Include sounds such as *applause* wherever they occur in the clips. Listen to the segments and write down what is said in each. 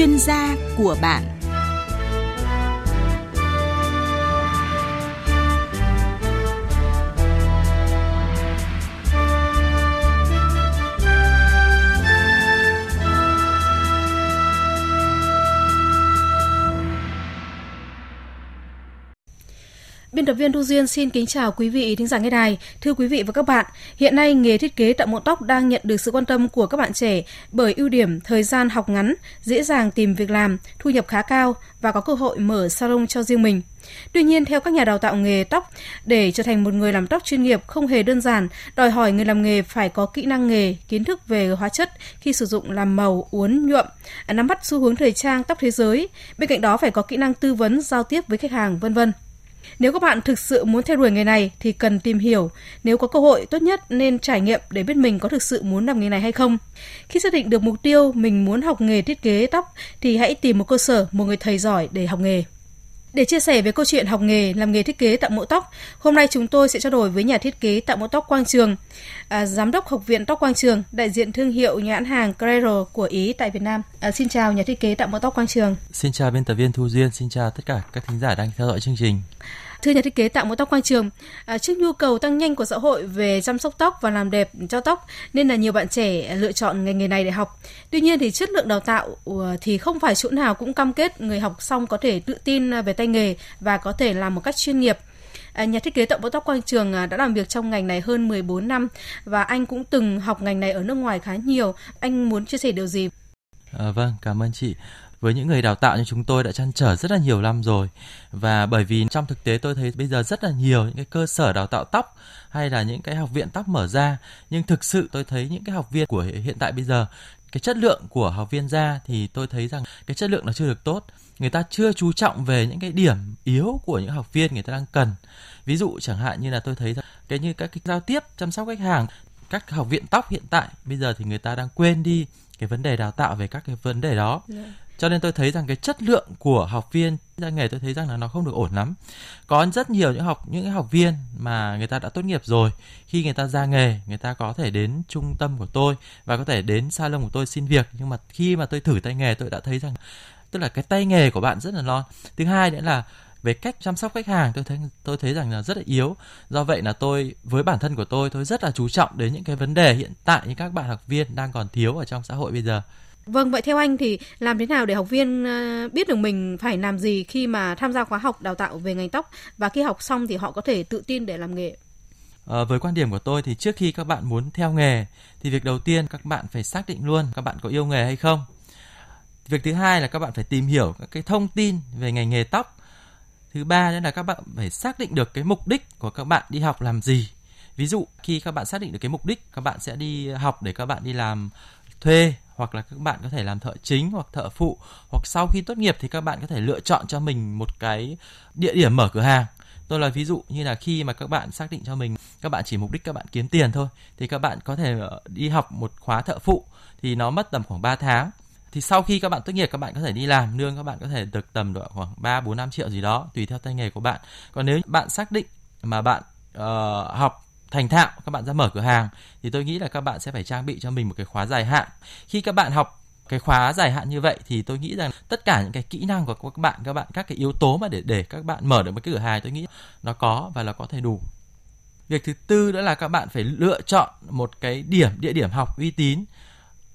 chuyên gia của bạn. Biên tập viên Thu Duyên xin kính chào quý vị thính giả nghe đài. Thưa quý vị và các bạn, hiện nay nghề thiết kế tạo mẫu tóc đang nhận được sự quan tâm của các bạn trẻ bởi ưu điểm thời gian học ngắn, dễ dàng tìm việc làm, thu nhập khá cao và có cơ hội mở salon cho riêng mình. Tuy nhiên, theo các nhà đào tạo nghề tóc, để trở thành một người làm tóc chuyên nghiệp không hề đơn giản, đòi hỏi người làm nghề phải có kỹ năng nghề, kiến thức về hóa chất khi sử dụng làm màu, uốn, nhuộm, nắm bắt xu hướng thời trang tóc thế giới. Bên cạnh đó phải có kỹ năng tư vấn, giao tiếp với khách hàng, vân vân. Nếu các bạn thực sự muốn theo đuổi nghề này thì cần tìm hiểu, nếu có cơ hội tốt nhất nên trải nghiệm để biết mình có thực sự muốn làm nghề này hay không. Khi xác định được mục tiêu mình muốn học nghề thiết kế tóc thì hãy tìm một cơ sở, một người thầy giỏi để học nghề. Để chia sẻ về câu chuyện học nghề làm nghề thiết kế tạo mẫu tóc, hôm nay chúng tôi sẽ trao đổi với nhà thiết kế tạo mẫu tóc Quang Trường, à, giám đốc học viện tóc Quang Trường, đại diện thương hiệu nhãn hàng Crero của Ý tại Việt Nam. À, xin chào nhà thiết kế tạo mẫu tóc Quang Trường. Xin chào biên tập viên Thu Duyên, xin chào tất cả các thính giả đang theo dõi chương trình. Thưa nhà thiết kế tạo mẫu tóc Quang Trường, à, trước nhu cầu tăng nhanh của xã hội về chăm sóc tóc và làm đẹp cho tóc nên là nhiều bạn trẻ lựa chọn ngành nghề này để học. Tuy nhiên thì chất lượng đào tạo ờ, thì không phải chỗ nào cũng cam kết người học xong có thể tự tin à, về tay nghề và có thể làm một cách chuyên nghiệp. À, nhà thiết kế tạo mẫu tóc Quang Trường à, đã làm việc trong ngành này hơn 14 năm và anh cũng từng học ngành này ở nước ngoài khá nhiều. Anh muốn chia sẻ điều gì? À, vâng, cảm ơn chị với những người đào tạo như chúng tôi đã chăn trở rất là nhiều năm rồi. Và bởi vì trong thực tế tôi thấy bây giờ rất là nhiều những cái cơ sở đào tạo tóc hay là những cái học viện tóc mở ra. Nhưng thực sự tôi thấy những cái học viên của hiện tại bây giờ, cái chất lượng của học viên ra thì tôi thấy rằng cái chất lượng nó chưa được tốt. Người ta chưa chú trọng về những cái điểm yếu của những học viên người ta đang cần. Ví dụ chẳng hạn như là tôi thấy rằng cái như các cái giao tiếp, chăm sóc khách hàng, các học viện tóc hiện tại, bây giờ thì người ta đang quên đi cái vấn đề đào tạo về các cái vấn đề đó. Yeah. Cho nên tôi thấy rằng cái chất lượng của học viên ra nghề tôi thấy rằng là nó không được ổn lắm. Có rất nhiều những học những học viên mà người ta đã tốt nghiệp rồi, khi người ta ra nghề, người ta có thể đến trung tâm của tôi và có thể đến salon của tôi xin việc. Nhưng mà khi mà tôi thử tay nghề, tôi đã thấy rằng, tức là cái tay nghề của bạn rất là non. Thứ hai nữa là về cách chăm sóc khách hàng, tôi thấy tôi thấy rằng là rất là yếu. Do vậy là tôi, với bản thân của tôi tôi rất là chú trọng đến những cái vấn đề hiện tại như các bạn học viên đang còn thiếu ở trong xã hội bây giờ. Vâng, vậy theo anh thì làm thế nào để học viên ờ, biết được mình phải làm gì khi mà tham gia khóa học đào tạo về ngành tóc và khi học xong thì họ có thể tự tin để làm nghề? À, với quan điểm của tôi thì trước khi các bạn muốn theo nghề thì việc đầu tiên các bạn phải xác định luôn các bạn có yêu nghề hay không. Việc thứ hai là các bạn phải tìm hiểu các cái thông tin về ngành nghề tóc. Thứ ba nữa là các bạn phải xác định được cái mục đích của các bạn đi học làm gì. Ví dụ khi các bạn xác định được cái mục đích các bạn sẽ đi học để các bạn đi làm thuê hoặc là các bạn có thể làm thợ chính hoặc thợ phụ hoặc sau khi tốt nghiệp thì các bạn có thể lựa chọn cho mình một cái địa điểm mở cửa hàng tôi là ví dụ như là khi mà các bạn xác định cho mình các bạn chỉ mục đích các bạn kiếm tiền thôi thì các bạn có thể ờ, đi học một khóa thợ phụ thì nó mất tầm khoảng 3 tháng thì sau khi các bạn tốt nghiệp các bạn có thể đi làm lương các bạn có thể được tầm độ khoảng 3 4 5 triệu gì đó tùy theo tay nghề của bạn. Còn nếu bạn xác định mà bạn uh, học thành thạo, các bạn ra mở cửa hàng, thì tôi nghĩ là các bạn sẽ phải trang bị cho mình một cái khóa dài hạn. Khi các bạn học cái khóa dài hạn như vậy thì tôi nghĩ rằng tất cả những cái kỹ năng của các bạn các bạn, các cái yếu tố mà để để các bạn mở được một cái cửa hàng, tôi nghĩ nó có và nó có thể đủ. Việc thứ tư nữa là các bạn phải lựa chọn một cái điểm, địa điểm học uy tín.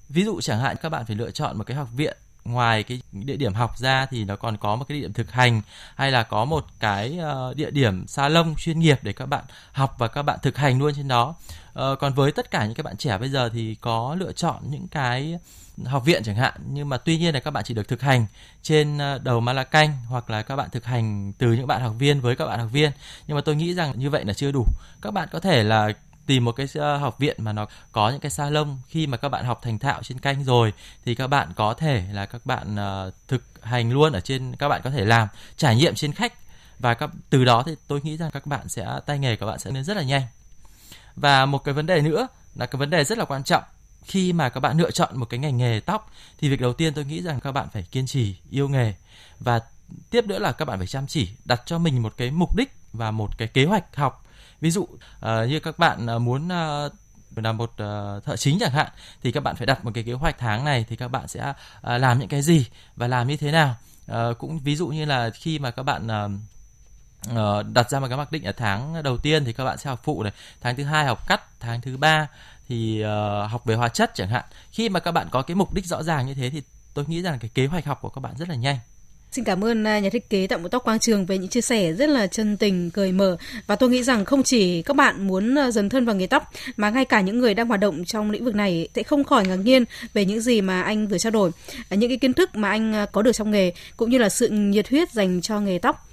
Ví dụ chẳng hạn các bạn phải lựa chọn một cái học viện ngoài cái địa điểm học ra thì nó còn có một cái địa điểm thực hành hay là có một cái uh, địa điểm salon chuyên nghiệp để các bạn học và các bạn thực hành luôn trên đó. Uh, còn với tất cả những các bạn trẻ bây giờ thì có lựa chọn những cái học viện chẳng hạn nhưng mà tuy nhiên là các bạn chỉ được thực hành trên ờ, đầu Malacanh hoặc là các bạn thực hành từ những bạn học viên với các bạn học viên. Nhưng mà tôi nghĩ rằng như vậy là chưa đủ. Các bạn có thể là tìm một cái ờ, học viện mà nó có những cái salon khi mà các bạn học thành thạo trên kênh rồi thì các bạn có thể là các bạn uh, thực hành luôn ở trên các bạn có thể làm trải nghiệm trên khách. Và các từ đó thì tôi nghĩ rằng các bạn sẽ tay nghề của bạn sẽ lên rất là nhanh. Và một cái vấn đề nữa là cái vấn đề rất là quan trọng khi mà các bạn lựa chọn một cái ngành nghề tóc thì việc đầu tiên tôi nghĩ rằng các bạn phải kiên trì yêu nghề. Và tiếp nữa là các bạn phải chăm chỉ đặt cho mình một cái mục đích và một cái kế hoạch học ví dụ uh, như các bạn uh, muốn ờ, uh, là một uh, thợ chính chẳng hạn thì các bạn phải đặt một cái kế hoạch tháng này thì các bạn sẽ uh, làm những cái gì và làm như thế nào. Uh, cũng ví dụ như là khi mà các bạn uh, uh, đặt ra một cái mặc định ở tháng đầu tiên thì các bạn sẽ học phụ này tháng thứ hai học cắt tháng thứ ba thì uh, học về hóa chất chẳng hạn. Khi mà các bạn có cái mục đích rõ ràng như thế thì tôi nghĩ rằng cái kế hoạch học của các bạn rất là nhanh. Xin cảm ơn à, nhà thiết kế tạo một tóc Quang Trường về những chia sẻ rất là chân tình, cởi mở và tôi nghĩ rằng không chỉ các bạn muốn à, dần thân vào nghề tóc mà ngay cả những người đang hoạt động trong lĩnh vực này sẽ không khỏi ngạc nhiên về những gì mà anh vừa trao đổi, à, những cái kiến thức mà anh có được trong nghề cũng như là sự nhiệt huyết dành cho nghề tóc.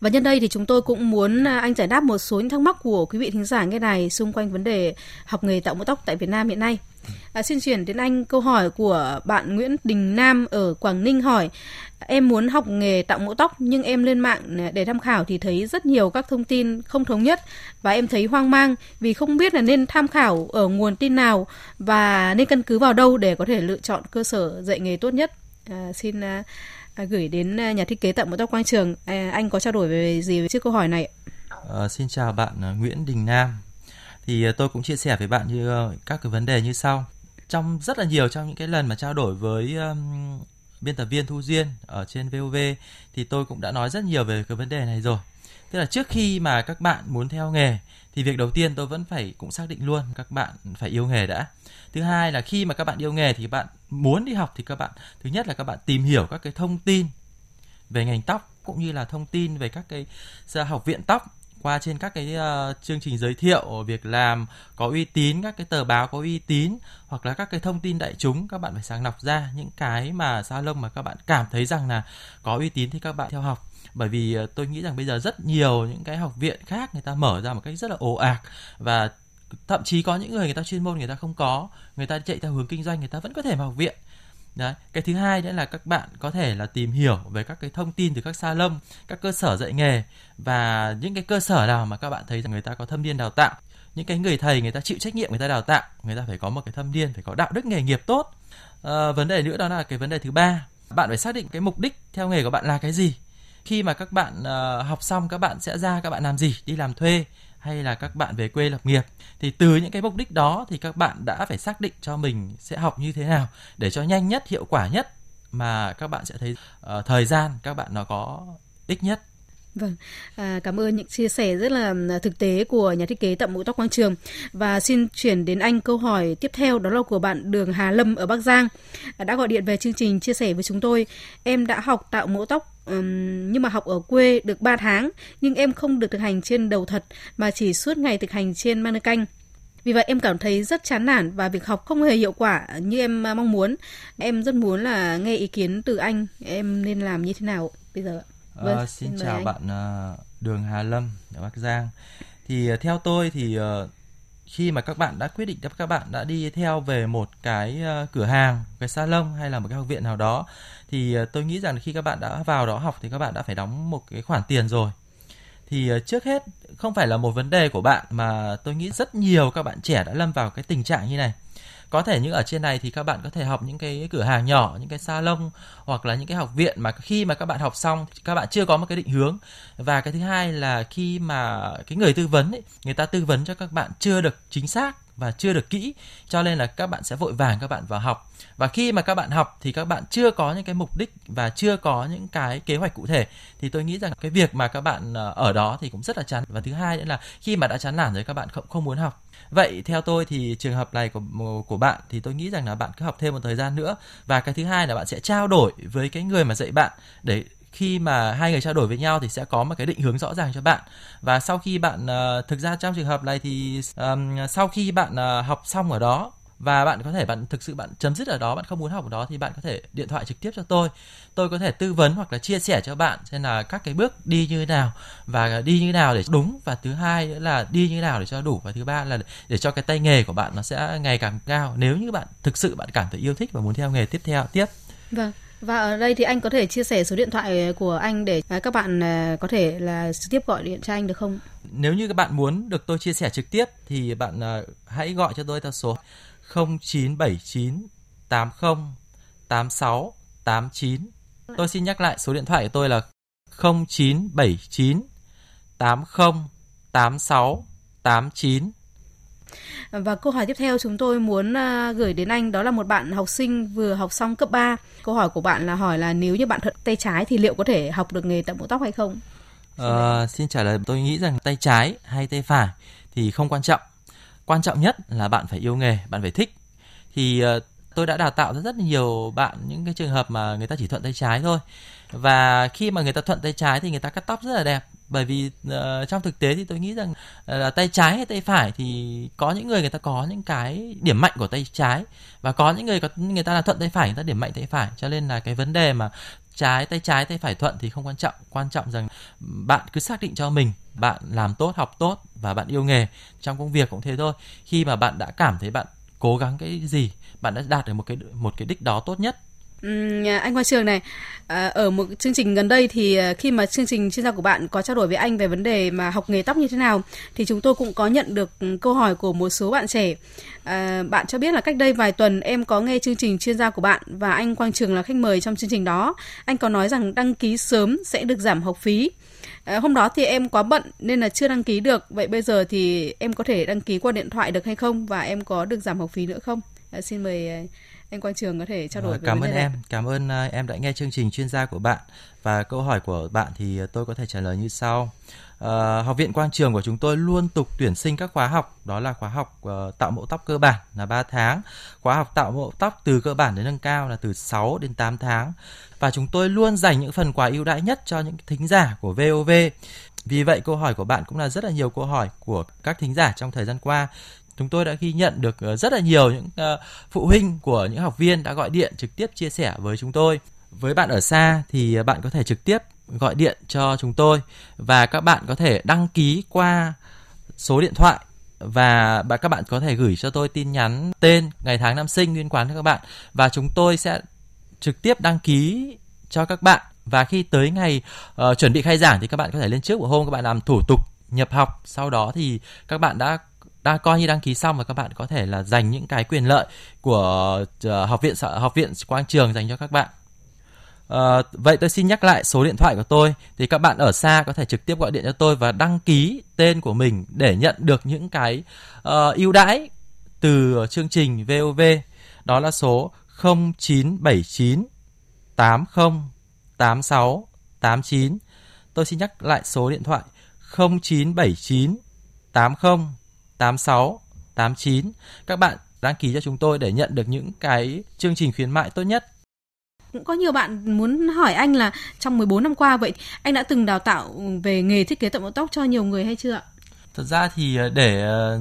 Và nhân đây thì chúng tôi cũng muốn anh giải đáp một số những thắc mắc của quý vị thính giả nghe này xung quanh vấn đề học nghề tạo mẫu tóc tại Việt Nam hiện nay. À, xin chuyển đến anh câu hỏi của bạn Nguyễn Đình Nam ở Quảng Ninh hỏi em muốn học nghề tạo mẫu tóc nhưng em lên mạng để tham khảo thì thấy rất nhiều các thông tin không thống nhất và em thấy hoang mang vì không biết là nên tham khảo ở nguồn tin nào và nên căn cứ vào đâu để có thể lựa chọn cơ sở dạy nghề tốt nhất. À, xin à, à, gửi đến à, nhà thiết kế tạo mẫu tóc Quang Trường. À, anh có trao đổi về gì về chiếc câu hỏi này? À, xin chào bạn à, Nguyễn Đình Nam thì à, tôi cũng chia sẻ với bạn như các cái vấn đề như sau trong rất là nhiều trong những cái lần mà trao đổi với um, biên tập viên Thu Duyên ở trên VOV thì tôi cũng đã nói rất nhiều về cái vấn đề này rồi. Tức là trước khi mà các bạn muốn theo nghề thì việc đầu tiên tôi vẫn phải cũng xác định luôn các bạn phải yêu nghề đã. Thứ hai là khi mà các bạn yêu nghề thì bạn muốn đi học thì các bạn, thứ nhất là các bạn tìm hiểu các cái thông tin về ngành tóc cũng như là thông tin về các cái học viện tóc qua trên các cái uh, chương trình giới thiệu việc làm có uy tín các cái tờ báo có uy tín hoặc là các cái thông tin đại chúng các bạn phải sàng lọc ra những cái mà salon mà các bạn cảm thấy rằng là có uy tín thì các bạn theo học. Bởi vì uh, tôi nghĩ rằng bây giờ rất nhiều những cái học viện khác người ta mở ra một cách rất là ồ ạt và thậm chí có những người người ta chuyên môn người ta không có người ta chạy theo hướng kinh doanh người ta vẫn có thể vào học viện. Đấy. Cái thứ hai nữa là các bạn có thể là tìm hiểu về các cái thông tin từ các salon, các cơ sở dạy nghề và những cái cơ sở nào mà các bạn thấy rằng người ta có thâm niên đào tạo. Những cái người thầy người ta chịu trách nhiệm người ta đào tạo, người ta phải có một cái thâm niên, phải có đạo đức nghề nghiệp tốt. À, vấn đề nữa đó là cái vấn đề thứ ba, bạn phải xác định cái mục đích theo nghề của bạn là cái gì. Khi mà các bạn uh, học xong các bạn sẽ ra các bạn làm gì? Đi làm thuê hay là các bạn về quê lập nghiệp thì từ những cái mục đích đó thì các bạn đã phải xác định cho mình sẽ học như thế nào để cho nhanh nhất hiệu quả nhất mà các bạn sẽ thấy uh, thời gian các bạn nó có ích nhất Vâng, à, cảm ơn những chia sẻ rất là à, thực tế của nhà thiết kế Tạm mũ tóc Quang Trường và xin chuyển đến anh câu hỏi tiếp theo đó là của bạn Đường Hà Lâm ở Bắc Giang à, đã gọi điện về chương trình chia sẻ với chúng tôi. Em đã học tạo mũ tóc um, nhưng mà học ở quê được 3 tháng nhưng em không được thực hành trên đầu thật mà chỉ suốt ngày thực hành trên mannequin. Vì vậy em cảm thấy rất chán nản và việc học không hề hiệu quả như em mong muốn. Em rất muốn là nghe ý kiến từ anh em nên làm như thế nào bây giờ. Vâng, uh, xin, chào anh. bạn uh, Đường Hà Lâm ở Bắc Giang. Thì uh, theo tôi thì uh, khi mà các bạn đã quyết định các bạn đã đi theo về một cái cửa hàng, cái salon hay là một cái học viện nào đó thì ờ, tôi nghĩ rằng khi các bạn đã vào đó học thì các bạn đã phải đóng một cái khoản tiền rồi. Thì ờ, trước hết không phải là một vấn đề của bạn mà tôi nghĩ rất nhiều các bạn trẻ đã lâm vào cái tình trạng như này có thể như ở trên này thì các bạn có thể học những cái cửa hàng nhỏ những cái salon hoặc là những cái học viện mà khi mà các bạn học xong các bạn chưa có một cái định hướng. Và cái thứ hai là khi mà cái người tư vấn ấy, người ta tư vấn cho các bạn chưa được chính xác và chưa được kỹ cho nên là các bạn sẽ vội vàng các bạn vào học. Và khi mà các bạn học thì các bạn chưa có những cái mục đích và chưa có những cái kế hoạch cụ thể thì tôi nghĩ rằng cái việc mà các bạn ờ, ở đó thì cũng rất là chán. Và thứ hai nữa là khi mà đã chán nản rồi các bạn không không muốn học vậy theo tôi thì trường hợp này của của bạn thì tôi nghĩ rằng là bạn cứ học thêm một thời gian nữa. Và cái thứ hai là bạn sẽ trao đổi với cái người mà dạy bạn để khi mà hai người trao đổi với nhau thì sẽ có một cái định hướng rõ ràng cho bạn. Và sau khi bạn uh, thực ra trong trường hợp này thì um, sau khi bạn uh, học xong ở đó và bạn có thể bạn thực sự bạn chấm dứt ở đó bạn không muốn học ở đó thì bạn có thể điện thoại trực tiếp cho tôi. Tôi có thể tư vấn hoặc là chia sẻ cho bạn xem là các cái bước đi như nào và đi như nào để đúng. Và thứ hai nữa là đi như nào để cho đủ. Và thứ ba là để cho cái tay nghề của bạn nó sẽ ngày càng cao. Nếu như bạn thực sự bạn cảm thấy yêu thích và muốn theo nghề tiếp theo tiếp. Vâng. Và ở đây thì anh có thể chia sẻ số điện thoại của anh để à, các bạn à, có thể là trực tiếp gọi điện cho anh được không? Nếu như các bạn muốn được tôi chia sẻ trực tiếp thì bạn à, hãy gọi cho tôi theo số 0979 80 86 89. Tôi xin nhắc lại số điện thoại của tôi là 0979 80 86 89. Và câu hỏi tiếp theo chúng tôi muốn à, gửi đến anh đó là một bạn học sinh vừa học xong cấp 3. Câu hỏi của bạn là hỏi là nếu như bạn thuận tay trái thì liệu có thể học được nghề tạo mẫu tóc hay không? Uh, xin trả lời tôi nghĩ rằng tay trái hay tay phải thì không quan trọng. Quan trọng nhất là bạn phải yêu nghề, bạn phải thích. Thì ờ, tôi đã đào tạo rất nhiều bạn những cái trường hợp mà người ta chỉ thuận tay trái thôi. Và khi mà người ta thuận tay trái thì người ta cắt tóc rất là đẹp. Bởi vì uh, trong thực tế thì tôi nghĩ rằng ờ, là uh, tay trái hay tay phải thì có những người người ta có những cái điểm mạnh của tay trái và có những người có người ta là thuận tay phải người ta điểm mạnh tay phải. Cho nên là cái vấn đề mà trái tay trái tay phải thuận thì không quan trọng. Quan trọng rằng bạn cứ xác định cho mình bạn làm tốt học tốt và bạn yêu nghề trong công việc cũng thế thôi khi mà bạn đã cảm thấy bạn cố gắng cái gì bạn đã đạt được một cái một cái đích đó tốt nhất à, anh Quang Trường này, à, ở một chương trình gần đây thì à, khi mà chương trình chuyên gia của bạn có trao đổi với anh về vấn đề mà học nghề tóc như thế nào, thì chúng tôi cũng có nhận được câu hỏi của một số bạn trẻ. À, bạn cho biết là cách đây vài tuần em có nghe chương trình chuyên gia của bạn và anh Quang Trường là khách mời trong chương trình đó. Anh có nói rằng đăng ký sớm sẽ được giảm học phí. À, hôm đó thì em quá bận nên là chưa đăng ký được. Vậy bây giờ thì em có thể đăng ký qua điện thoại được hay không và em có được giảm học phí nữa không? À, xin mời anh Quang Trường có thể trao đổi. Cảm ơn em, cảm ơn em đã nghe chương trình chuyên gia của bạn và câu hỏi của bạn thì tôi có thể trả lời như sau. Uh, học viện Quang Trường của chúng tôi luôn tục tuyển sinh các khóa học đó là khóa học uh, tạo mẫu tóc cơ bản là 3 tháng, khóa học tạo mẫu tóc từ cơ bản đến nâng cao là từ 6 đến 8 tháng và chúng tôi luôn dành những phần quà ưu đãi nhất cho những thính giả của VOV. Vì vậy câu hỏi của bạn cũng là rất là nhiều câu hỏi của các thính giả trong thời gian qua chúng tôi đã ghi nhận được ờ, rất là nhiều những ờ, phụ huynh của những học viên đã gọi điện trực tiếp chia sẻ với chúng tôi. Với bạn ở xa thì ờ, bạn có thể trực tiếp gọi điện cho chúng tôi và các bạn có thể đăng ký qua số điện thoại và các bạn có thể gửi cho tôi tin nhắn tên, ngày tháng năm sinh liên quan cho các bạn và chúng tôi sẽ trực tiếp đăng ký cho các bạn và khi tới ngày uh, chuẩn bị khai giảng thì các bạn có thể lên trước một hôm các bạn làm thủ tục nhập học sau đó thì các bạn đã đã coi như đăng ký xong và các bạn có thể là dành những cái quyền lợi của ờ, học viện học viện quang trường dành cho các bạn. À, vậy tôi xin nhắc lại số điện thoại của tôi. Thì các bạn ở xa có thể trực tiếp gọi điện cho tôi và đăng ký tên của mình để nhận được những cái uh, ưu đãi từ chương trình VOV đó là số 0979 80 86 89 tôi xin nhắc lại số điện thoại 0979 80 86 89. Các bạn đăng ký cho chúng tôi để nhận được những cái chương trình khuyến mại tốt nhất. Cũng có nhiều bạn muốn hỏi anh là trong 14 năm qua vậy anh đã từng đào tạo về nghề thiết kế tạo mẫu tóc cho nhiều người hay chưa ạ? Thật ra thì ờ, để ờ,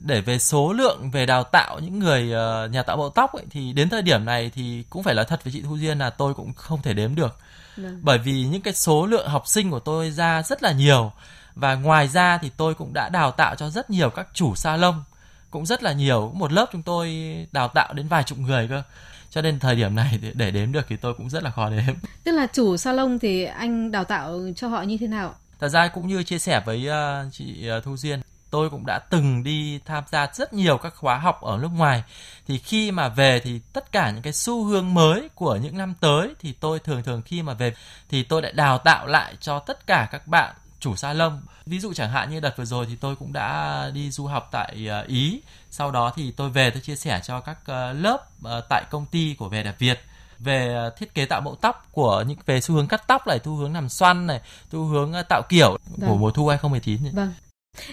để về số lượng về đào tạo những người ờ, nhà tạo mẫu tóc ấy, thì đến thời điểm này thì cũng phải là thật với chị Thu Diên là tôi cũng không thể đếm được. Vâng. Bởi vì những cái số lượng học sinh của tôi ra rất là nhiều và ngoài ra thì tôi cũng đã đào tạo cho rất nhiều các chủ salon. Cũng rất là nhiều một lớp chúng tôi đào tạo đến vài chục người cơ. Cho nên thời điểm này để đếm được thì tôi cũng rất là khó đếm. *laughs* Tức là chủ salon thì anh đào tạo cho họ như thế nào? Thật ra cũng như chia sẻ với uh, chị uh, thu duyên tôi cũng đã từng đi tham gia rất nhiều các khóa học ở nước ngoài. Thì khi mà về thì tất cả những cái xu hướng mới của những năm tới thì tôi thường thường khi mà về thì tôi lại đào tạo lại cho tất cả các bạn chủ salon ví dụ chẳng hạn như đợt vừa rồi thì tôi cũng đã đi du học tại ờ, ý sau đó thì tôi về tôi chia sẻ cho các ờ, lớp ờ, tại công ty của vẻ đẹp việt về thiết kế tạo mẫu tóc của những về xu hướng cắt tóc này, xu hướng làm xoăn này, xu hướng tạo kiểu vâng. của mùa thu 2019 này. Vâng.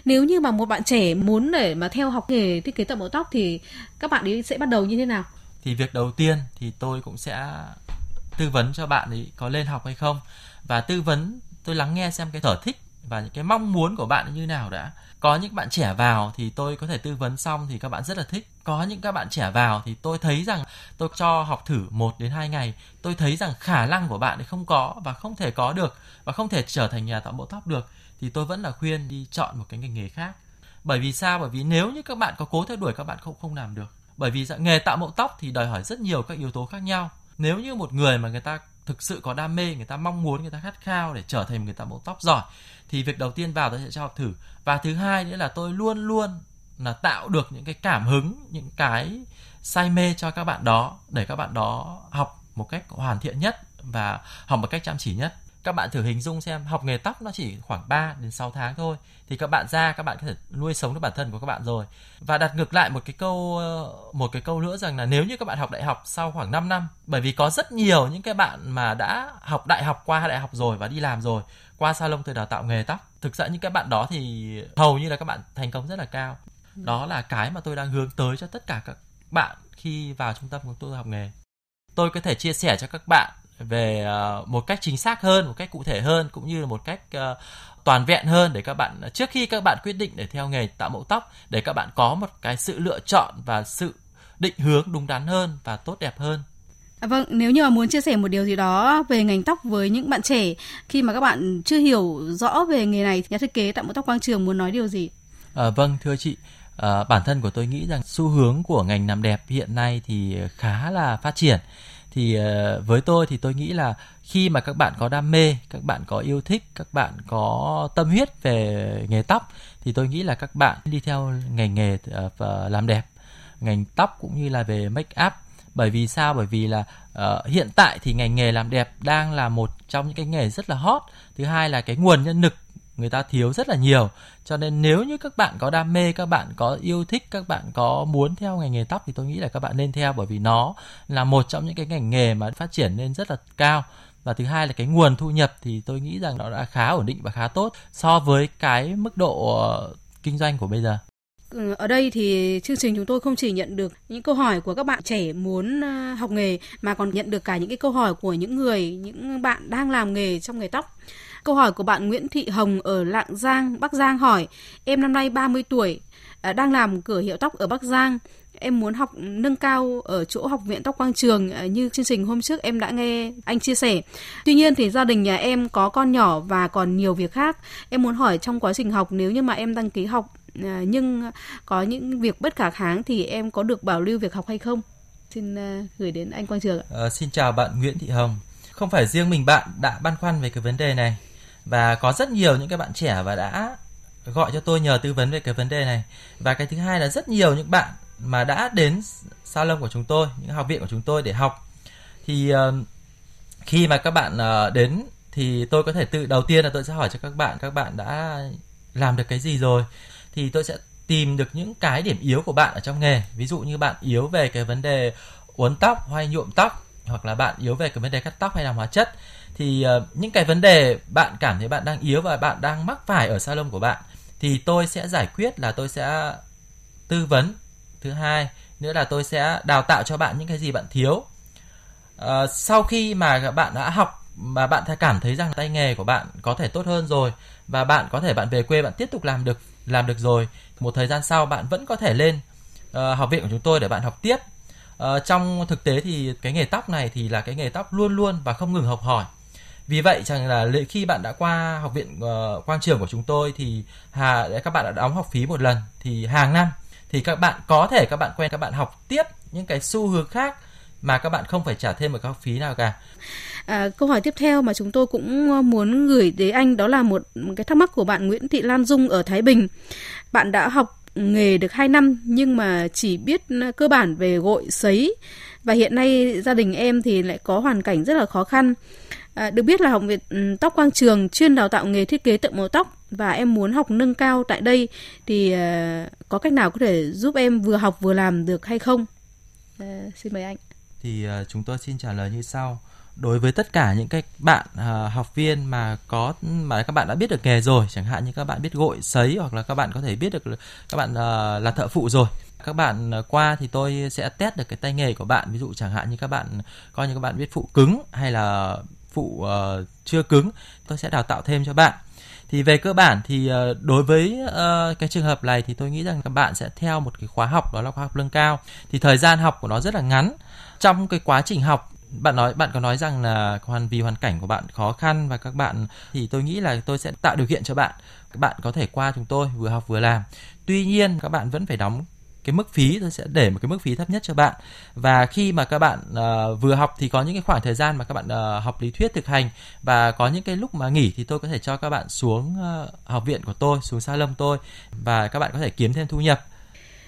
Nếu như mà một bạn trẻ muốn để mà theo học nghề thiết kế tạo mẫu tóc thì các bạn ấy sẽ bắt đầu như thế nào? Thì việc đầu tiên thì tôi cũng sẽ tư vấn cho bạn ấy có lên học hay không và tư vấn tôi lắng nghe xem cái sở thích và những cái mong muốn của bạn như nào đã. Có những bạn trẻ vào thì tôi có thể tư vấn xong thì các bạn rất là thích. Có những các bạn trẻ vào thì tôi thấy rằng tôi cho học thử một đến hai ngày, tôi thấy rằng khả năng của bạn ấy không có và không thể có được và không thể trở thành nhà tạo mẫu tóc được, thì tôi vẫn là khuyên đi chọn một cái ngành nghề khác. Bởi vì sao? Bởi vì nếu như các bạn có cố theo đuổi, các bạn không không làm được. Bởi vì dạng nghề tạo mẫu tóc thì đòi hỏi rất nhiều các yếu tố khác nhau. Nếu như một người mà người ta thực sự có đam mê, người ta mong muốn, người ta khát khao để trở thành một người tạo mẫu tóc giỏi, thì việc đầu tiên vào tôi sẽ cho học thử. Và thứ hai nữa là tôi luôn luôn là tạo được những cái cảm hứng, những cái say mê cho các bạn đó, để các bạn đó học một cách hoàn thiện nhất và học một cách chăm chỉ nhất các bạn thử hình dung xem, học nghề tóc nó chỉ khoảng 3 đến 6 tháng thôi, thì các bạn ra, các bạn có thể nuôi sống được bản thân của các bạn rồi. Và đặt ngược lại một cái câu ờ, một cái câu nữa rằng là nếu như các bạn học đại học sau khoảng 5 năm, bởi vì có rất nhiều những cái bạn mà đã học đại học qua đại học rồi và đi làm rồi, qua salon tôi đào tạo nghề tóc, thực sự những cái bạn đó thì hầu như là các bạn thành công rất là cao. Đó là cái mà tôi đang hướng tới cho tất cả các bạn khi vào trung tâm của tôi học nghề. Tôi có thể chia sẻ cho các bạn về uh, một cách chính xác hơn một cách cụ thể hơn cũng như là một cách uh, toàn vẹn hơn để các bạn trước khi các bạn quyết định để theo nghề tạo mẫu tóc để các bạn có một cái sự lựa chọn và sự định hướng đúng đắn hơn và tốt đẹp hơn. À, vâng, nếu như mà muốn chia sẻ một điều gì đó về ngành tóc với những bạn trẻ khi mà các bạn chưa hiểu rõ về nghề này, nhà thiết kế tạo mẫu tóc Quang Trường muốn nói điều gì? À, vâng, thưa chị, à, bản thân của tôi nghĩ rằng xu hướng của ngành làm đẹp hiện nay thì khá là phát triển thì ờ, với tôi thì tôi nghĩ là khi mà các bạn có đam mê các bạn có yêu thích các bạn có tâm huyết về nghề tóc thì tôi nghĩ là các bạn đi theo ngành nghề ờ, và làm đẹp. Ngành tóc cũng như là về make up. Bởi vì sao? Bởi vì là uh, hiện tại thì ngành nghề làm đẹp đang là một trong những cái nghề rất là hot. Thứ hai là cái nguồn nhân lực người ta thiếu rất là nhiều cho nên nếu như các bạn có đam mê, các bạn có yêu thích, các bạn có muốn theo ngành nghề tóc thì tôi nghĩ là các bạn nên theo, bởi vì nó là một trong những cái ngành nghề mà phát triển lên rất là cao. Và thứ hai là cái nguồn thu nhập thì tôi nghĩ rằng nó đã khá ổn định và khá tốt so với cái mức độ ờ, kinh doanh của bây giờ. Ừ, ở đây thì chương trình chúng tôi không chỉ nhận được những câu hỏi của các bạn trẻ muốn ờ, học nghề mà còn nhận được cả những cái câu hỏi của những người, những bạn đang làm nghề trong nghề tóc. Câu hỏi của bạn Nguyễn Thị Hồng ở Lạng Giang, Bắc Giang hỏi: Em năm nay 30 tuổi, à, đang làm cửa hiệu tóc ở Bắc Giang. Em muốn học nâng cao ở chỗ học viện tóc Quang Trường à, như chương trình hôm trước em đã nghe anh chia sẻ. Tuy nhiên thì gia đình nhà em có con nhỏ và còn nhiều việc khác. Em muốn hỏi trong quá trình học nếu như mà em đăng ký học à, nhưng có những việc bất khả kháng thì em có được bảo lưu việc học hay không? Xin gửi đến anh Quang Trường ạ. À, xin chào bạn Nguyễn Thị Hồng. Không phải riêng mình bạn đã băn khoăn về cái vấn đề này và có rất nhiều những cái bạn trẻ và đã gọi cho tôi nhờ tư vấn về cái vấn đề này. Và cái thứ hai là rất nhiều những bạn mà đã đến salon của chúng tôi những học viện của chúng tôi để học. Thì uh, khi mà các bạn uh, đến thì tôi có thể tự đầu tiên là tôi sẽ hỏi cho các bạn các bạn đã làm được cái gì rồi? Thì tôi sẽ tìm được những cái điểm yếu của bạn ở trong nghề. Ví dụ như bạn yếu về cái vấn đề uốn tóc hay nhuộm tóc hoặc là bạn yếu về cái vấn đề cắt tóc hay làm hóa chất thì uh, những cái vấn đề bạn cảm thấy bạn đang yếu và bạn đang mắc phải ở salon của bạn thì tôi sẽ giải quyết là tôi sẽ tư vấn. Thứ hai nữa là tôi sẽ đào tạo cho bạn những cái gì bạn thiếu. Uh, sau khi mà bạn đã học mà bạn cảm thấy rằng tay nghề của bạn có thể tốt hơn rồi và bạn có thể bạn về quê bạn tiếp tục làm được làm được rồi một thời gian sau bạn vẫn có thể lên uh, học viện của chúng tôi để bạn học tiếp. Uh, trong thực tế thì cái nghề tóc này thì là cái nghề tóc luôn luôn và không ngừng học hỏi vì vậy chẳng là khi bạn đã qua học viện uh, quang trường của chúng tôi thì hà các bạn đã đóng học phí một lần thì hàng năm thì các bạn có thể các bạn quen các bạn học tiếp những cái xu hướng khác mà các bạn không phải trả thêm một cái học phí nào cả. À, câu hỏi tiếp theo mà chúng tôi cũng ờ, muốn gửi đến anh đó là một, một cái thắc mắc của bạn Nguyễn Thị Lan Dung ở Thái Bình. Bạn đã học nghề được 2 năm nhưng mà chỉ biết ờ, cơ bản về gội sấy và hiện nay gia đình em thì lại có hoàn cảnh rất là khó khăn. À, được biết là Học viện ừ, Tóc Quang Trường chuyên đào tạo nghề thiết kế tượng màu tóc và em muốn học nâng cao tại đây thì uh, có cách nào có thể giúp em vừa học vừa làm được hay không? Uh, xin mời anh. Thì uh, chúng tôi xin trả lời như sau. Đối với tất cả những cái bạn uh, học viên mà có mà các bạn đã biết được nghề rồi, chẳng hạn như các bạn biết gội, sấy hoặc là các bạn có thể biết được các bạn uh, là thợ phụ rồi các bạn qua thì tôi sẽ test được cái tay nghề của bạn ví dụ chẳng hạn như các bạn coi như các bạn biết phụ cứng hay là phụ uh, chưa cứng tôi sẽ đào tạo thêm cho bạn. Thì về cơ bản thì uh, đối với uh, cái trường hợp này thì tôi nghĩ rằng các bạn sẽ theo một cái khóa học đó là khóa học lương cao. Thì thời gian học của nó rất là ngắn. Trong cái quá trình học bạn nói bạn có nói rằng là hoàn vì hoàn cảnh của bạn khó khăn và các bạn thì tôi nghĩ là tôi sẽ tạo điều kiện cho bạn. Các bạn có thể qua chúng tôi vừa học vừa làm. Tuy nhiên các bạn vẫn phải đóng cái mức phí tôi sẽ để một cái mức phí thấp nhất cho bạn. Và khi mà các bạn uh, vừa học thì có những cái khoảng thời gian mà các bạn uh, học lý thuyết thực hành. Và có những cái lúc mà nghỉ thì tôi có thể cho các bạn xuống uh, học viện của tôi xuống salon tôi. Và các bạn có thể kiếm thêm thu nhập.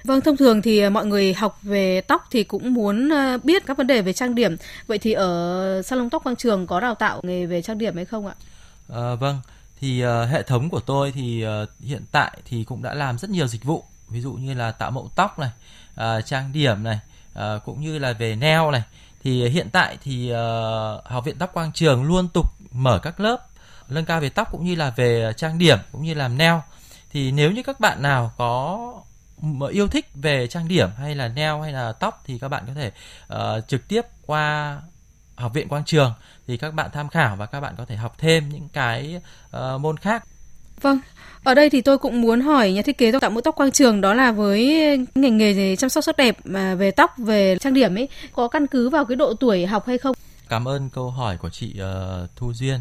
Vâng, thông thường thì mọi người học về tóc thì cũng muốn biết các vấn đề về trang điểm. Vậy thì ở salon tóc Quang Trường có đào tạo nghề về trang điểm hay không ạ? À, vâng, thì uh, hệ thống của tôi thì uh, hiện tại thì cũng đã làm rất nhiều dịch vụ ví dụ như là tạo mẫu tóc này uh, trang điểm này uh, cũng như là về nail này. Thì hiện tại thì uh, học viện tóc quang trường luôn tục mở các lớp nâng cao về tóc cũng như là về trang điểm cũng như làm nail. Thì nếu như các bạn nào có yêu thích về trang điểm hay là nail hay là tóc thì các bạn có thể uh, trực tiếp qua học viện quang trường thì các bạn tham khảo và các bạn có thể học thêm những cái uh, môn khác. Vâng, ở đây thì tôi cũng muốn hỏi nhà thiết kế tạo mẫu tóc quang trường đó là với ngành nghề về chăm sóc sắc đẹp mà về tóc, về trang điểm ấy có căn cứ vào cái độ tuổi học hay không? Cảm ơn câu hỏi của chị uh, Thu Duyên.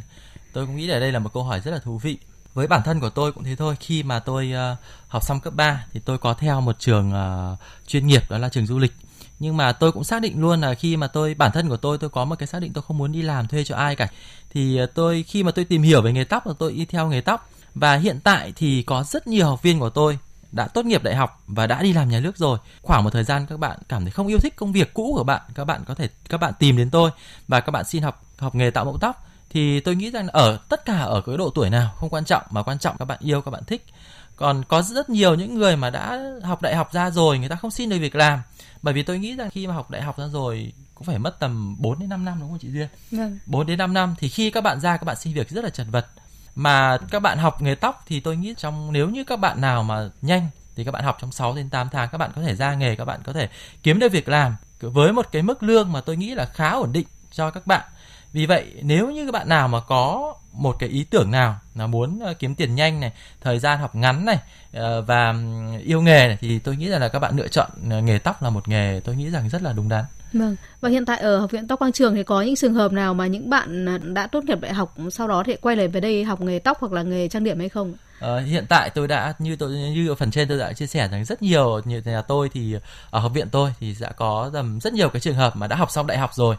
Tôi cũng nghĩ là đây là một câu hỏi rất là thú vị. Với bản thân của tôi cũng thế thôi, khi mà tôi uh, học xong cấp 3 thì tôi có theo một trường uh, chuyên nghiệp đó là trường du lịch nhưng mà tôi cũng xác định luôn là khi mà tôi bản thân của tôi tôi có một cái xác định tôi không muốn đi làm thuê cho ai cả thì tôi khi mà tôi tìm hiểu về nghề tóc là tôi đi theo nghề tóc và hiện tại thì có rất nhiều học viên của tôi đã tốt nghiệp đại học và đã đi làm nhà nước rồi. Khoảng một thời gian các bạn cảm thấy không yêu thích công việc cũ của bạn, các bạn có thể các bạn tìm đến tôi và các bạn xin học học nghề tạo mẫu tóc thì tôi nghĩ rằng ở tất cả ở cái độ tuổi nào không quan trọng mà quan trọng các bạn yêu các bạn thích. Còn có rất nhiều những người mà đã học đại học ra rồi người ta không xin được việc làm bởi vì tôi nghĩ rằng khi mà học đại học ra rồi cũng phải mất tầm 4 đến 5 năm đúng không chị Duyên? Vâng. 4 đến 5 năm thì khi các bạn ra các bạn xin việc rất là chật vật mà các bạn học nghề tóc thì tôi nghĩ trong, nếu như các bạn nào mà nhanh thì các bạn học trong 6 đến 8 tháng, các bạn có thể ra nghề, các bạn có thể kiếm được việc làm. Với một cái mức lương mà tôi nghĩ là khá ổn định cho các bạn vì vậy nếu như các bạn nào mà có một cái ý tưởng nào là muốn ờ, kiếm tiền nhanh này thời gian học ngắn này ờ, và yêu nghề này thì tôi nghĩ rằng là các bạn lựa chọn ờ, nghề tóc là một nghề tôi nghĩ rằng rất là đúng đắn Vâng. Và hiện tại ở học viện tóc Quang Trường thì có những trường hợp nào mà những bạn đã tốt nghiệp đại học sau đó thì quay lại về đây học nghề tóc hoặc là nghề trang điểm hay không? Ờ, hiện tại tôi đã như tôi như ở phần trên tôi đã chia sẻ rằng rất nhiều như nhà tôi thì ở học viện tôi thì đã có tầm rất nhiều cái trường hợp mà đã học xong đại học rồi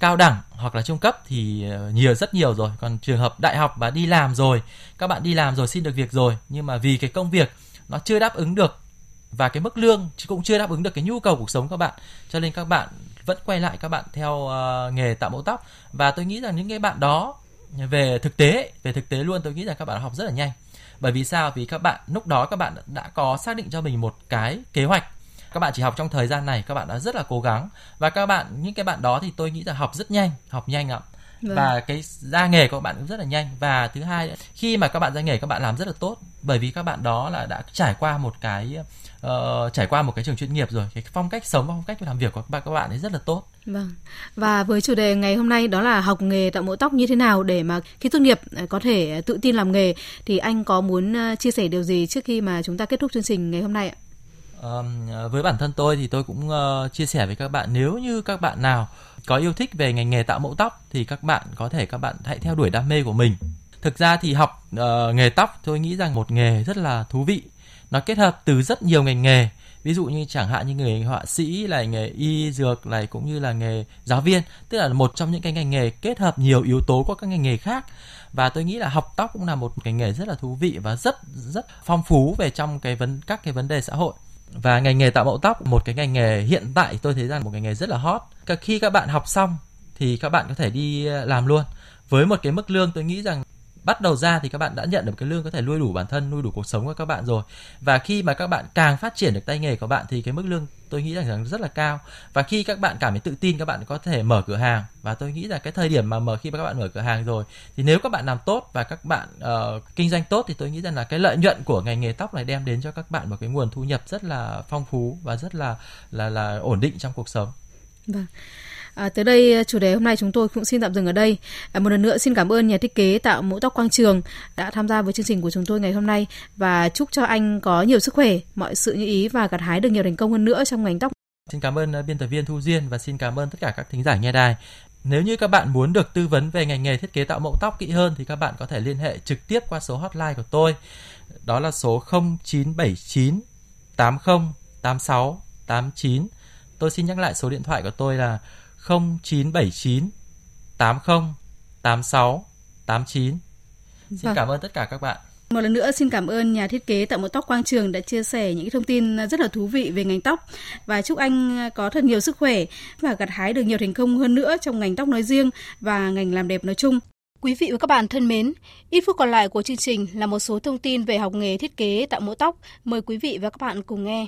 cao đẳng hoặc là trung cấp thì ờ, nhiều rất nhiều rồi. Còn trường hợp đại học và đi làm rồi các bạn đi làm rồi xin được việc rồi nhưng mà vì cái công việc nó chưa đáp ứng được và cái mức lương cũng chưa đáp ứng được cái nhu cầu cuộc sống các bạn cho nên các bạn vẫn quay lại các bạn theo uh, nghề tạo mẫu tóc. Và tôi nghĩ rằng những cái bạn đó về thực tế về thực tế luôn tôi nghĩ rằng các bạn học rất là nhanh. Bởi vì sao? Vì các bạn lúc đó các bạn đã có xác định cho mình một cái kế hoạch các bạn chỉ học trong thời gian này các bạn đã rất là cố gắng. Và các bạn những cái bạn đó thì tôi nghĩ là học rất nhanh học nhanh ạ. Vâng. và cái ra nghề của các bạn cũng rất là nhanh. Và thứ hai khi mà các bạn ra nghề các bạn làm rất là tốt. Bởi vì các bạn đó là đã trải qua một cái uh, trải qua một cái trường chuyên nghiệp rồi. Cái phong cách sống và phong cách làm việc của các bạn các bạn ấy rất là tốt. Vâng. Và với chủ đề ngày hôm nay đó là học nghề tạo mẫu tóc như thế nào để mà khi tốt nghiệp ờ, có thể tự tin làm nghề thì anh có muốn ờ, chia sẻ điều gì trước khi mà chúng ta kết thúc chương trình ngày hôm nay ạ với bản thân tôi thì tôi cũng uh, chia sẻ với các bạn nếu như các bạn nào có yêu thích về ngành nghề tạo mẫu tóc thì các bạn có thể các bạn hãy theo đuổi đam mê của mình. Thực ra thì học uh, nghề tóc tôi nghĩ rằng một nghề rất là thú vị. Nó kết hợp từ rất nhiều ngành nghề. Ví dụ như chẳng hạn như nghề họa sĩ là nghề y dược này cũng như là nghề giáo viên, tức là một trong những cái ngành nghề kết hợp nhiều yếu tố của các ngành nghề khác và tôi nghĩ là học tóc cũng là một ngành nghề rất là thú vị và rất rất phong phú về trong cái vấn các cái vấn đề xã hội và ngành nghề tạo mẫu tóc, một cái ngành nghề hiện tại tôi thấy rằng một ngành nghề rất là hot. Khi các bạn học xong thì các bạn có thể đi ờ, làm luôn. Với một cái mức lương tôi nghĩ rằng bắt đầu ra thì các bạn đã nhận được cái lương có thể nuôi đủ bản thân nuôi đủ cuộc sống của các bạn rồi và khi mà các bạn càng phát triển được tay nghề của bạn thì cái mức lương tôi nghĩ rằng rất là cao và khi các bạn cảm thấy tự tin các bạn có thể mở cửa hàng và tôi nghĩ là cái thời điểm mà mở khi mà các bạn mở cửa hàng rồi thì nếu các bạn làm tốt và các bạn uh, kinh doanh tốt thì tôi nghĩ rằng là cái lợi nhuận của ngành nghề tóc này đem đến cho các bạn một cái nguồn thu nhập rất là phong phú và rất là là là ổn định trong cuộc sống. Vâng. À, tới đây à, chủ đề hôm nay chúng tôi cũng xin tạm dừng ở đây. À, một lần nữa xin cảm ơn nhà thiết kế tạo mũ tóc Quang Trường đã tham gia với chương trình của chúng tôi ngày hôm nay và chúc cho anh có nhiều sức khỏe, mọi sự như ý và gặt hái được nhiều thành công hơn nữa trong ngành tóc. Xin cảm ơn à, biên tập viên Thu Duyên và xin cảm ơn tất cả các thính giả nghe đài. Nếu như các bạn muốn được tư vấn về ngành nghề thiết kế tạo mẫu tóc kỹ hơn thì các bạn có thể liên hệ trực tiếp qua số hotline của tôi. Đó là số 0979 80 86 89. Tôi xin nhắc lại số điện thoại của tôi là 0979 80 86 89. Xin vâng. cảm ơn tất cả các bạn. Một lần nữa xin cảm ơn nhà thiết kế tạo mẫu tóc Quang Trường đã chia sẻ những thông tin rất là thú vị về ngành tóc và chúc anh có thật nhiều sức khỏe và gặt hái được nhiều thành công hơn nữa trong ngành tóc nói riêng và ngành làm đẹp nói chung. Quý vị và các bạn thân mến, ít phút còn lại của chương trình là một số thông tin về học nghề thiết kế tạo mẫu tóc. Mời quý vị và các bạn cùng nghe.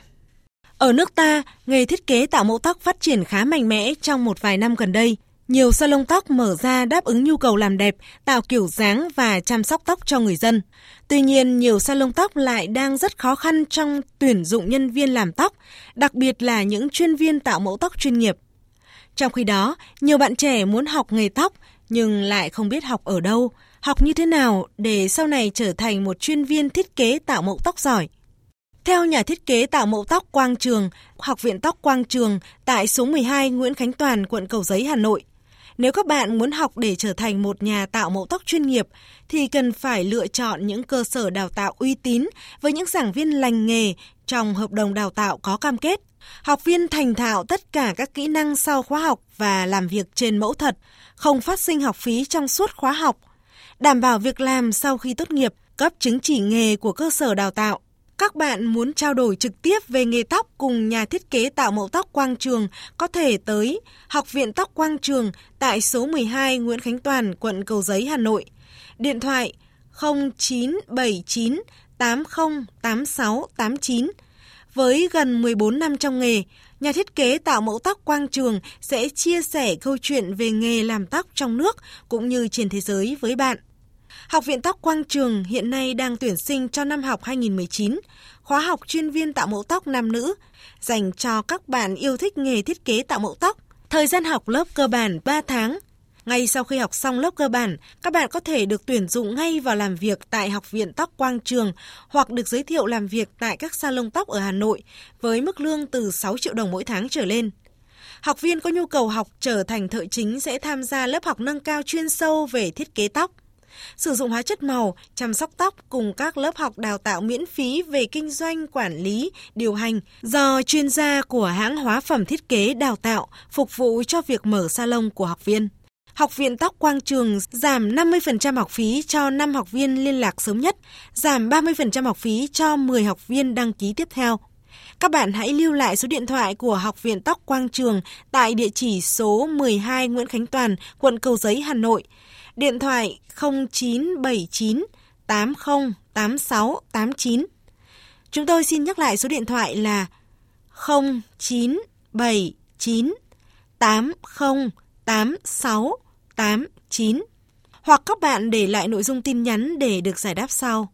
Ở nước ta, nghề thiết kế tạo mẫu tóc phát triển khá mạnh mẽ trong một vài năm gần đây. Nhiều salon tóc mở ra đáp ứng nhu cầu làm đẹp, tạo kiểu dáng và chăm sóc tóc cho người dân. Tuy nhiên, nhiều salon tóc lại đang rất khó khăn trong tuyển dụng nhân viên làm tóc, đặc biệt là những chuyên viên tạo mẫu tóc chuyên nghiệp. Trong khi đó, nhiều bạn trẻ muốn học nghề tóc nhưng lại không biết học ở đâu, học như thế nào để sau này trở thành một chuyên viên thiết kế tạo mẫu tóc giỏi. Theo nhà thiết kế tạo mẫu tóc Quang Trường, Học viện Tóc Quang Trường tại số 12 Nguyễn Khánh Toàn, quận Cầu Giấy, Hà Nội, nếu các bạn muốn học để trở thành một nhà tạo mẫu tóc chuyên nghiệp thì cần phải lựa chọn những cơ sở đào tạo uy tín với những giảng viên lành nghề trong hợp đồng đào tạo có cam kết. Học viên thành thạo tất cả các kỹ năng sau khóa học và làm việc trên mẫu thật, không phát sinh học phí trong suốt khóa học, đảm bảo việc làm sau khi tốt nghiệp, cấp chứng chỉ nghề của cơ sở đào tạo. Các bạn muốn trao đổi trực tiếp về nghề tóc cùng nhà thiết kế tạo mẫu tóc Quang Trường có thể tới Học viện Tóc Quang Trường tại số 12 Nguyễn Khánh Toàn, quận Cầu Giấy, Hà Nội. Điện thoại 0979 808689. Với gần 14 năm trong nghề, nhà thiết kế tạo mẫu tóc Quang Trường sẽ chia sẻ câu chuyện về nghề làm tóc trong nước cũng như trên thế giới với bạn. Học viện Tóc Quang Trường hiện nay đang tuyển sinh cho năm học 2019, khóa học chuyên viên tạo mẫu tóc nam nữ, dành cho các bạn yêu thích nghề thiết kế tạo mẫu tóc. Thời gian học lớp cơ bản 3 tháng. Ngay sau khi học xong lớp cơ bản, các bạn có thể được tuyển dụng ngay vào làm việc tại Học viện Tóc Quang Trường hoặc được giới thiệu làm việc tại các salon tóc ở Hà Nội với mức lương từ 6 triệu đồng mỗi tháng trở lên. Học viên có nhu cầu học trở thành thợ chính sẽ tham gia lớp học nâng cao chuyên sâu về thiết kế tóc sử dụng hóa chất màu, chăm sóc tóc cùng các lớp học đào tạo miễn phí về kinh doanh, quản lý, điều hành do chuyên gia của hãng hóa phẩm thiết kế đào tạo phục vụ cho việc mở salon của học viên. Học viện Tóc Quang Trường giảm 50% học phí cho 5 học viên liên lạc sớm nhất, giảm 30% học phí cho 10 học viên đăng ký tiếp theo. Các bạn hãy lưu lại số điện thoại của Học viện Tóc Quang Trường tại địa chỉ số 12 Nguyễn Khánh Toàn, quận Cầu Giấy, Hà Nội điện thoại 0979 80 86 89. Chúng tôi xin nhắc lại số điện thoại là 0979 80 86 89 hoặc các bạn để lại nội dung tin nhắn để được giải đáp sau.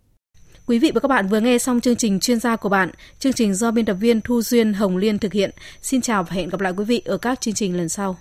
Quý vị và các bạn vừa nghe xong chương trình chuyên gia của bạn. Chương trình do biên tập viên Thu Duyên Hồng Liên thực hiện. Xin chào và hẹn gặp lại quý vị ở các chương trình lần sau.